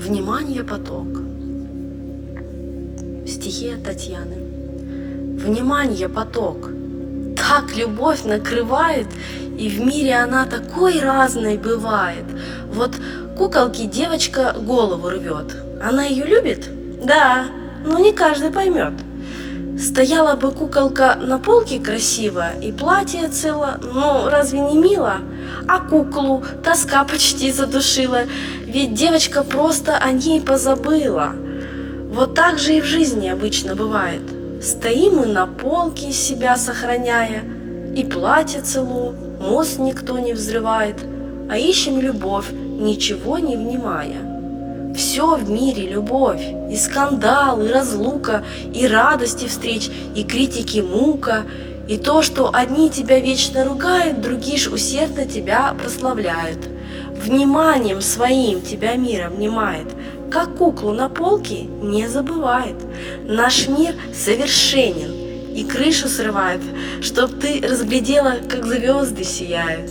Внимание, поток. Стихи от Татьяны. Внимание, поток. Так любовь накрывает, и в мире она такой разной бывает. Вот куколки девочка голову рвет. Она ее любит? Да, но не каждый поймет. Стояла бы куколка на полке красиво и платье цело, ну разве не мило? А куклу тоска почти задушила, ведь девочка просто о ней позабыла. Вот так же и в жизни обычно бывает. Стоим мы на полке себя сохраняя, и платье целу, мост никто не взрывает, а ищем любовь, ничего не внимая. Все в мире любовь, и скандал, и разлука, и радости встреч, и критики мука, и то, что одни тебя вечно ругают, другие ж усердно тебя прославляют. Вниманием своим тебя мир обнимает, как куклу на полке не забывает. Наш мир совершенен и крышу срывает, чтоб ты разглядела, как звезды сияют.